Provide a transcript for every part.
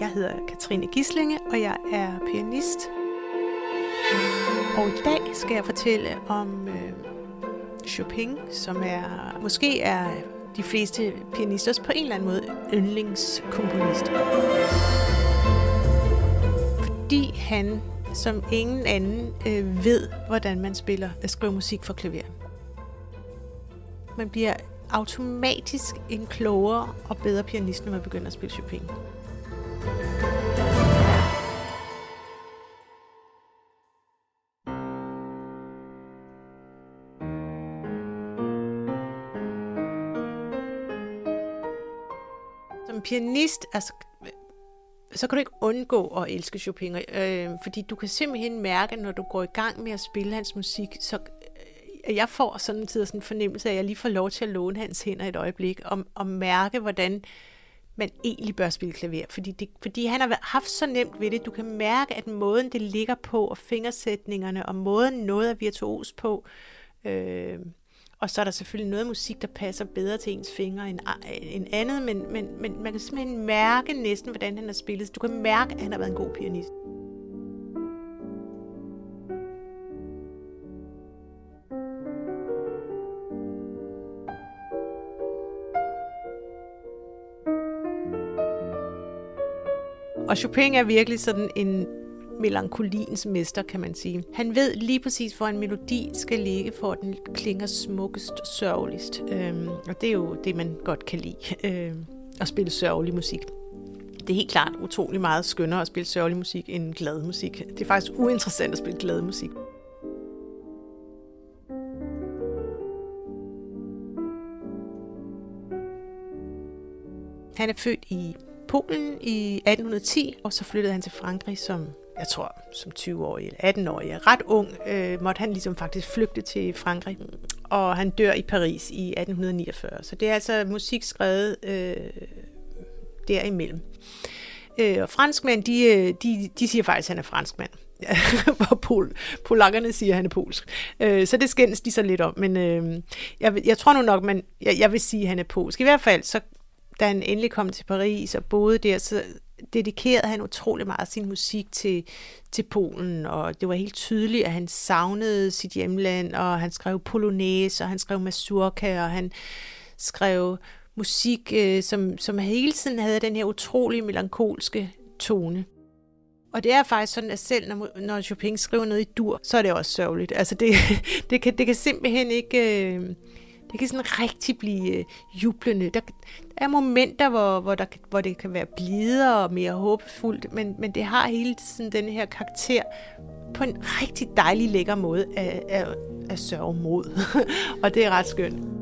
Jeg hedder Katrine Gislinge, og jeg er pianist. Og i dag skal jeg fortælle om øh, Chopin, som er måske er de fleste pianisters på en eller anden måde yndlingskomponist. Fordi han som ingen anden øh, ved, hvordan man spiller at skrive musik for klaver. Man bliver automatisk en klogere og bedre pianist, når man begynder at spille Chopin. Pianist, altså, så kan du ikke undgå at elske Chopin, øh, fordi du kan simpelthen mærke, når du går i gang med at spille hans musik, så øh, jeg får sådan en tid sådan en fornemmelse af, at jeg lige får lov til at låne hans hænder et øjeblik, og, og mærke, hvordan man egentlig bør spille klaver. Fordi, det, fordi han har haft så nemt ved det. Du kan mærke, at måden, det ligger på, og fingersætningerne, og måden noget er virtuos på, øh, og så er der selvfølgelig noget musik, der passer bedre til ens fingre end, end andet, men, men, men man kan simpelthen mærke næsten, hvordan han har spillet. Du kan mærke, at han har været en god pianist. Og Chopin er virkelig sådan en melankoliens mester, kan man sige. Han ved lige præcis, hvor en melodi skal ligge, for at den klinger smukkest, sørgeligst. Øhm, og det er jo det, man godt kan lide, øhm, at spille sørgelig musik. Det er helt klart utrolig meget skønnere at spille sørgelig musik end glad musik. Det er faktisk uinteressant at spille glad musik. Han er født i Polen i 1810, og så flyttede han til Frankrig som jeg tror, som 20-årig eller 18-årig, ret ung, øh, måtte han ligesom faktisk flygte til Frankrig, og han dør i Paris i 1849. Så det er altså musik skrevet øh, derimellem. Øh, og franskmænd, de, øh, de, de siger faktisk, at han er franskmand. hvor pol, polakkerne siger, at han er polsk. Øh, så det skændes de så lidt om. Men øh, jeg, jeg tror nu nok, man, jeg, jeg vil sige, at han er polsk. I hvert fald, så da han endelig kom til Paris og boede der, så dedikerede han utrolig meget sin musik til, til Polen, og det var helt tydeligt, at han savnede sit hjemland, og han skrev polonaise, og han skrev mazurka, og han skrev musik, øh, som, som hele tiden havde den her utrolig melankolske tone. Og det er faktisk sådan, at selv når, når Chopin skriver noget i dur, så er det også sørgeligt. Altså det, det, kan, det kan simpelthen ikke... Øh, det kan sådan rigtig blive øh, jublende. Der, der er momenter, hvor, hvor, der, hvor det kan være blidere og mere håbefuldt, men, men det har hele tiden den her karakter på en rigtig dejlig, lækker måde af, af, af sørgemod. og det er ret skønt.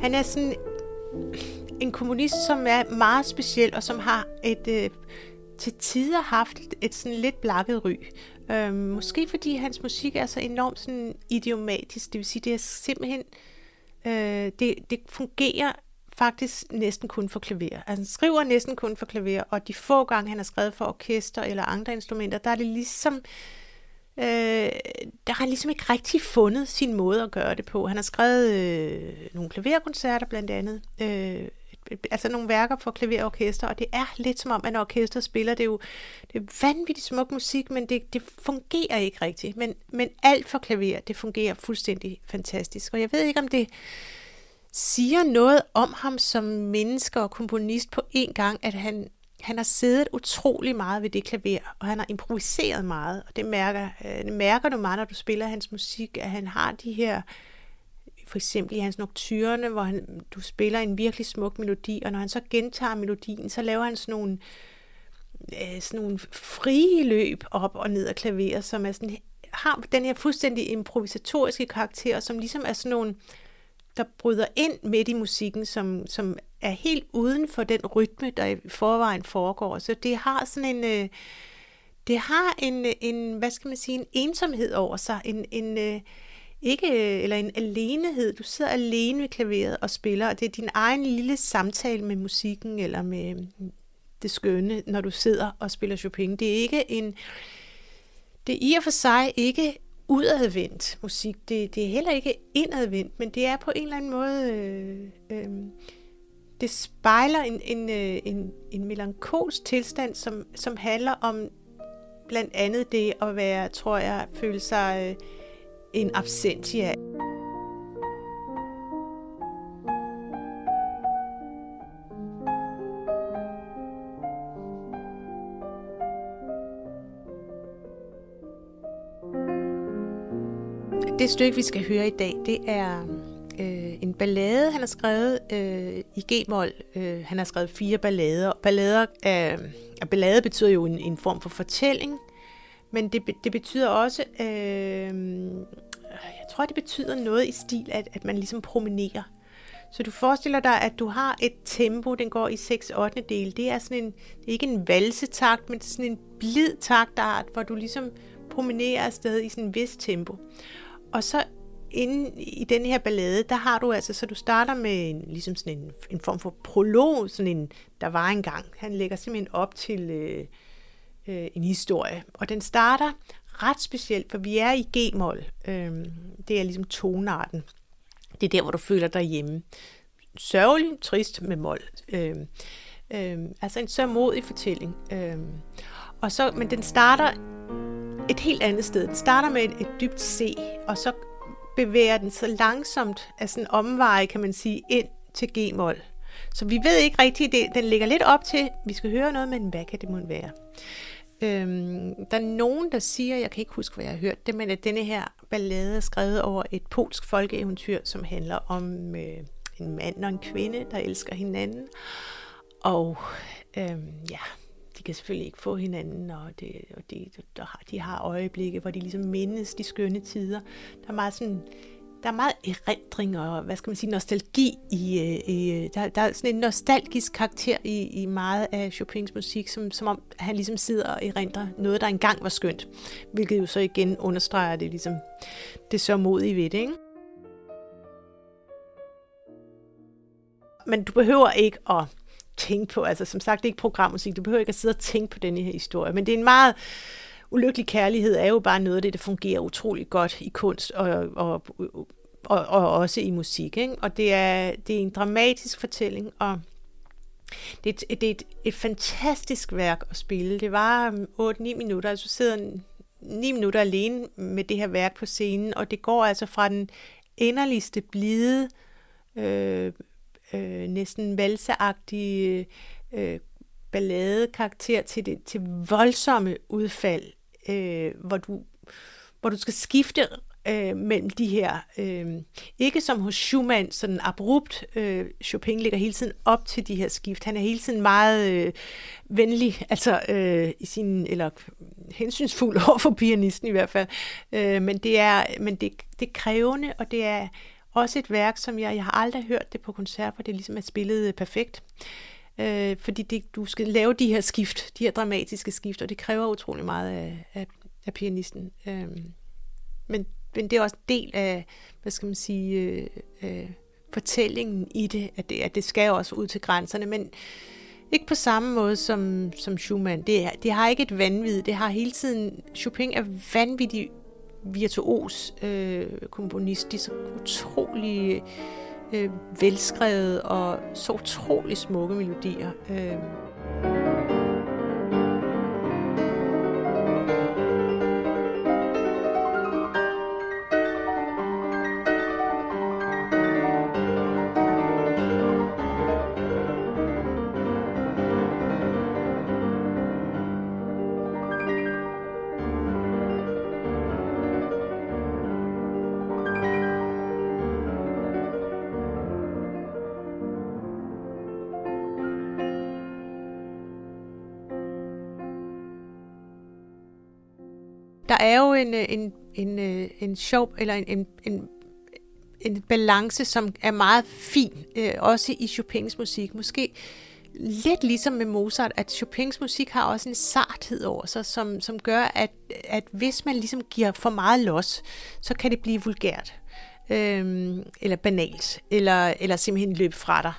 Han er sådan en kommunist, som er meget speciel, og som har et øh, til tider haft et sådan lidt blakket ry. Øh, måske fordi hans musik er så enormt sådan idiomatisk, det vil sige, det er simpelthen, øh, det, det fungerer faktisk næsten kun for klaver. Altså, han skriver næsten kun for klaver, og de få gange, han har skrevet for orkester eller andre instrumenter, der er det ligesom, øh, øh, der har ligesom ikke rigtig fundet sin måde at gøre det på. Han har skrevet øh, nogle klaverkoncerter blandt andet, øh, altså nogle værker for klaverorkester, og og det er lidt som om, at når orkester spiller, det er jo det er vanvittigt smuk musik, men det, det fungerer ikke rigtigt. Men, men alt for klaver, det fungerer fuldstændig fantastisk. Og jeg ved ikke, om det siger noget om ham som menneske og komponist på en gang, at han han har siddet utrolig meget ved det klaver, og han har improviseret meget, og det mærker, øh, det mærker du meget, når du spiller hans musik, at han har de her, for eksempel i hans nocturne, hvor han, du spiller en virkelig smuk melodi, og når han så gentager melodien, så laver han sådan nogle, øh, sådan nogle frie løb op og ned af klaveret, som er sådan, har den her fuldstændig improvisatoriske karakter, som ligesom er sådan nogle, der bryder ind midt i musikken, som, som er helt uden for den rytme, der i forvejen foregår. Så det har sådan en... Øh, det har en, en, hvad skal man sige, en ensomhed over sig, en, en øh, ikke, øh, eller en alenehed. Du sidder alene ved klaveret og spiller, og det er din egen lille samtale med musikken, eller med øh, det skønne, når du sidder og spiller Chopin. Det er ikke en, det er i og for sig ikke udadvendt musik. Det, det er heller ikke indadvendt, men det er på en eller anden måde... Øh, øh, det spejler en, en, øh, en, en melankolsk tilstand, som, som handler om blandt andet det at være, tror jeg, føle sig øh, en absentia. Det stykke, vi skal høre i dag, det er øh, en ballade, han har skrevet øh, i G-mol. Øh, han har skrevet fire ballader. Ballader øh, og ballade betyder jo en, en form for fortælling, men det, det betyder også, øh, jeg tror, det betyder noget i stil, at, at man ligesom promenerer. Så du forestiller dig, at du har et tempo, den går i 6 8 del. Det er sådan en, det er ikke en valsetakt, men sådan en blid taktart, hvor du ligesom promenerer afsted i sådan en vis tempo. Og så inde i den her ballade, der har du altså, så du starter med en, ligesom sådan en, en form for prolog, sådan en, der var engang. Han lægger simpelthen op til øh, øh, en historie. Og den starter ret specielt, for vi er i G-mol. Øh, det er ligesom tonarten. Det er der, hvor du føler dig hjemme. Sørgelig, trist med mol. Øh, øh, altså en sørmodig fortælling. Øh, og så, men den starter et helt andet sted. Den starter med et, et dybt C, og så bevæger den så langsomt af sådan en omveje, kan man sige, ind til G-mol. Så vi ved ikke rigtigt, det, den ligger lidt op til, vi skal høre noget, men hvad kan det måtte være? Øhm, der er nogen, der siger, jeg kan ikke huske, hvad jeg har hørt det, men at denne her ballade er skrevet over et polsk folkeeventyr, som handler om øh, en mand og en kvinde, der elsker hinanden. Og øhm, ja, de kan selvfølgelig ikke få hinanden, og, det, og de, der har, de har øjeblikke, hvor de ligesom mindes de skønne tider. Der er meget sådan der er meget erindring og, hvad skal man sige, nostalgi i, øh, i øh, der, der er sådan en nostalgisk karakter i, i meget af Chopins musik, som, som om han ligesom sidder og erindrer noget, der engang var skønt, hvilket jo så igen understreger det ligesom det så modige ved det, ikke? Men du behøver ikke at tænke på, altså som sagt, det er ikke programmusik, du behøver ikke at sidde og tænke på denne her historie, men det er en meget ulykkelig kærlighed er jo bare noget af det, der fungerer utrolig godt i kunst og, og, og, og også i musik. Ikke? Og det er, det er en dramatisk fortælling, og det er, et, det er et, et fantastisk værk at spille. Det var 8-9 minutter, altså du sidder 9 minutter alene med det her værk på scenen, og det går altså fra den enderligste blide øh, øh, næsten valseagtige øh, balladekarakter til det til voldsomme udfald, øh, hvor du hvor du skal skifte øh, mellem de her, øh, ikke som hos Schumann, sådan abrupt, øh, Chopin ligger hele tiden op til de her skift. Han er hele tiden meget øh, venlig, altså øh, i sin, eller hensynsfuld over for pianisten i hvert fald. Øh, men det er, men det, det er krævende, og det er, også et værk, som jeg, jeg har aldrig hørt det på koncert, for det ligesom er spillet øh, perfekt. Øh, fordi det, du skal lave de her skift, de her dramatiske skift, og det kræver utrolig meget af, af, af pianisten. Øh, men, men det er også en del af, hvad skal man sige, øh, øh, fortællingen i det, at det, at det skal også ud til grænserne, men ikke på samme måde som, som Schumann. Det, det har ikke et vanvid. Det har hele tiden... Chopin er vanvittigt virtuos øh, komponist. De er så utrolig øh, velskrevet og så utrolig smukke melodier. Øh. Der er jo en, øh, en, en, en, en sjov, eller en, en, en en balance, som er meget fin, øh, også i Chopins musik. Måske lidt ligesom med Mozart, at Chopins musik har også en sarthed over sig, som, som gør, at, at hvis man ligesom giver for meget los, så kan det blive vulgært, øh, eller banalt, eller, eller simpelthen løbe fra dig.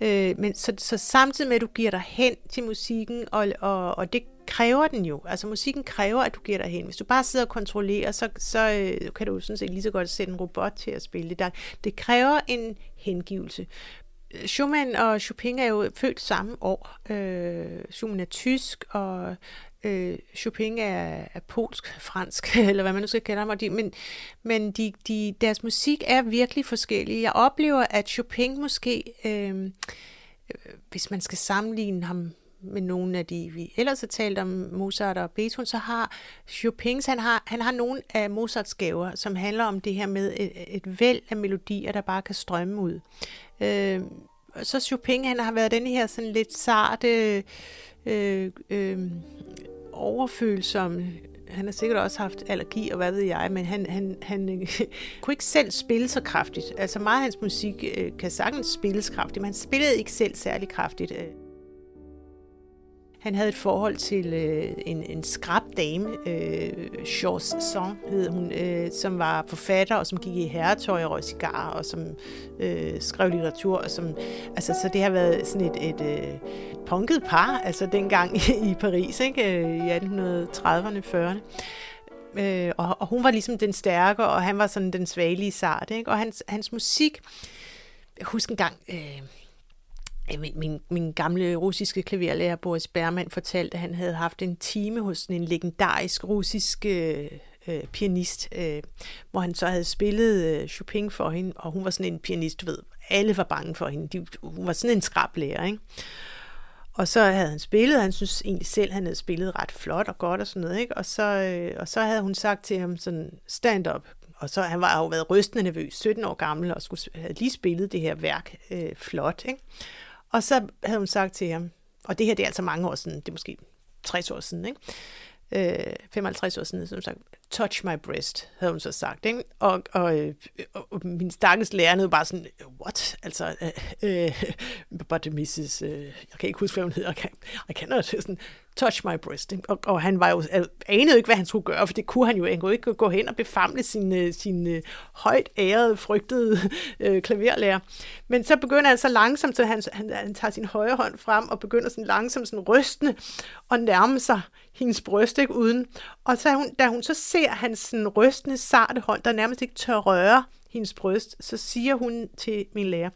Øh, men så, så samtidig med, at du giver dig hen til musikken, og, og, og det kræver den jo. Altså musikken kræver, at du giver dig hen. Hvis du bare sidder og kontrollerer, så, så øh, kan du sådan set lige så godt sætte en robot til at spille det. Der, det kræver en hengivelse. Schumann og Chopin er jo født samme år. Øh, Schumann er tysk, og øh, Chopin er, er polsk, fransk, eller hvad man nu skal kalde ham. De, men men de, de, deres musik er virkelig forskellig. Jeg oplever, at Chopin måske, øh, øh hvis man skal sammenligne ham med nogle af de, vi ellers har talt om, Mozart og Beethoven, så har Chopin, han har, han har nogle af Mozarts gaver, som handler om det her med et, et væld af melodier, der bare kan strømme ud. Øh, så Chopin, han har været den her sådan lidt sarte, øh, øh, overfølsom han har sikkert også haft allergi og hvad ved jeg, men han, han, han kunne ikke selv spille så kraftigt. Altså meget af hans musik øh, kan sagtens spilles kraftigt, men han spillede ikke selv særlig kraftigt. Øh. Han havde et forhold til øh, en, en skrab dame, øh, Chanson hed hun, øh, som var forfatter og som gik i herretøj og røg cigarer, og som øh, skrev litteratur. Og som, altså, så det har været sådan et, et øh, punket par, altså dengang i Paris, ikke? Øh, I 1830'erne, 40'erne. Øh, og, og hun var ligesom den stærke, og han var sådan den svagelige sart. Ikke? Og hans, hans musik, jeg husker en gang... Øh, min, min, min gamle russiske klaverlærer Boris Berman fortalte, at han havde haft en time hos en legendarisk russisk øh, øh, pianist, øh, hvor han så havde spillet øh, Chopin for hende, og hun var sådan en pianist, du ved, alle var bange for hende. De, hun var sådan en skrablærer, ikke? Og så havde han spillet, han synes egentlig selv, han havde spillet ret flot og godt og sådan noget, ikke? Og så, øh, og så havde hun sagt til ham sådan, stand up, og så han var jo været rystende nervøs, 17 år gammel, og skulle, havde lige spillet det her værk øh, flot, ikke? Og så havde hun sagt til ham, og det her det er altså mange år siden, det er måske 60 år siden, ikke? Øh, 55 år siden, som sagt, touch my breast, havde hun så sagt. Ikke? Og, og, og, og min stakkels lærer var bare sådan, what? Altså, øh, øh, but Mrs., øh, jeg kan ikke huske, hvad hun hedder, I, kan, I kan sådan, touch my breast. Ikke? Og, og han var jo, anede ikke, hvad han skulle gøre, for det kunne han jo. Han kunne ikke gå hen og befamle sin, øh, sin øh, højt ærede, frygtede øh, klaverlærer. Men så begynder han så langsomt, så han, han, han tager sin højre hånd frem og begynder sådan langsomt sådan rystende og nærme sig hendes bryst, ikke, uden. Og så hun, da hun så ser hans sådan rystende, sarte hånd, der nærmest ikke tør røre hendes bryst, så siger hun til min lærer,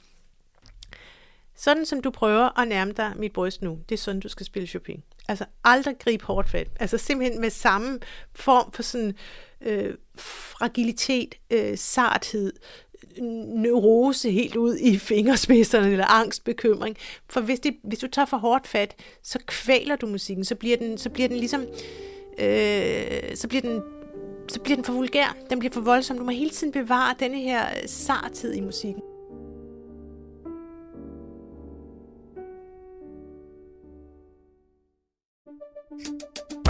sådan som du prøver at nærme dig mit bryst nu, det er sådan, du skal spille Chopin. Altså aldrig gribe hårdt fat. Altså simpelthen med samme form for sådan øh, fragilitet, øh, sarthed, neurose helt ud i fingerspidserne, eller angst, bekymring. For hvis, det, hvis du tager for hårdt fat, så kvæler du musikken, så bliver den, så bliver den ligesom, øh, så bliver den så bliver den for vulgær, den bliver for voldsom. Du må hele tiden bevare denne her øh, sarthed i musikken.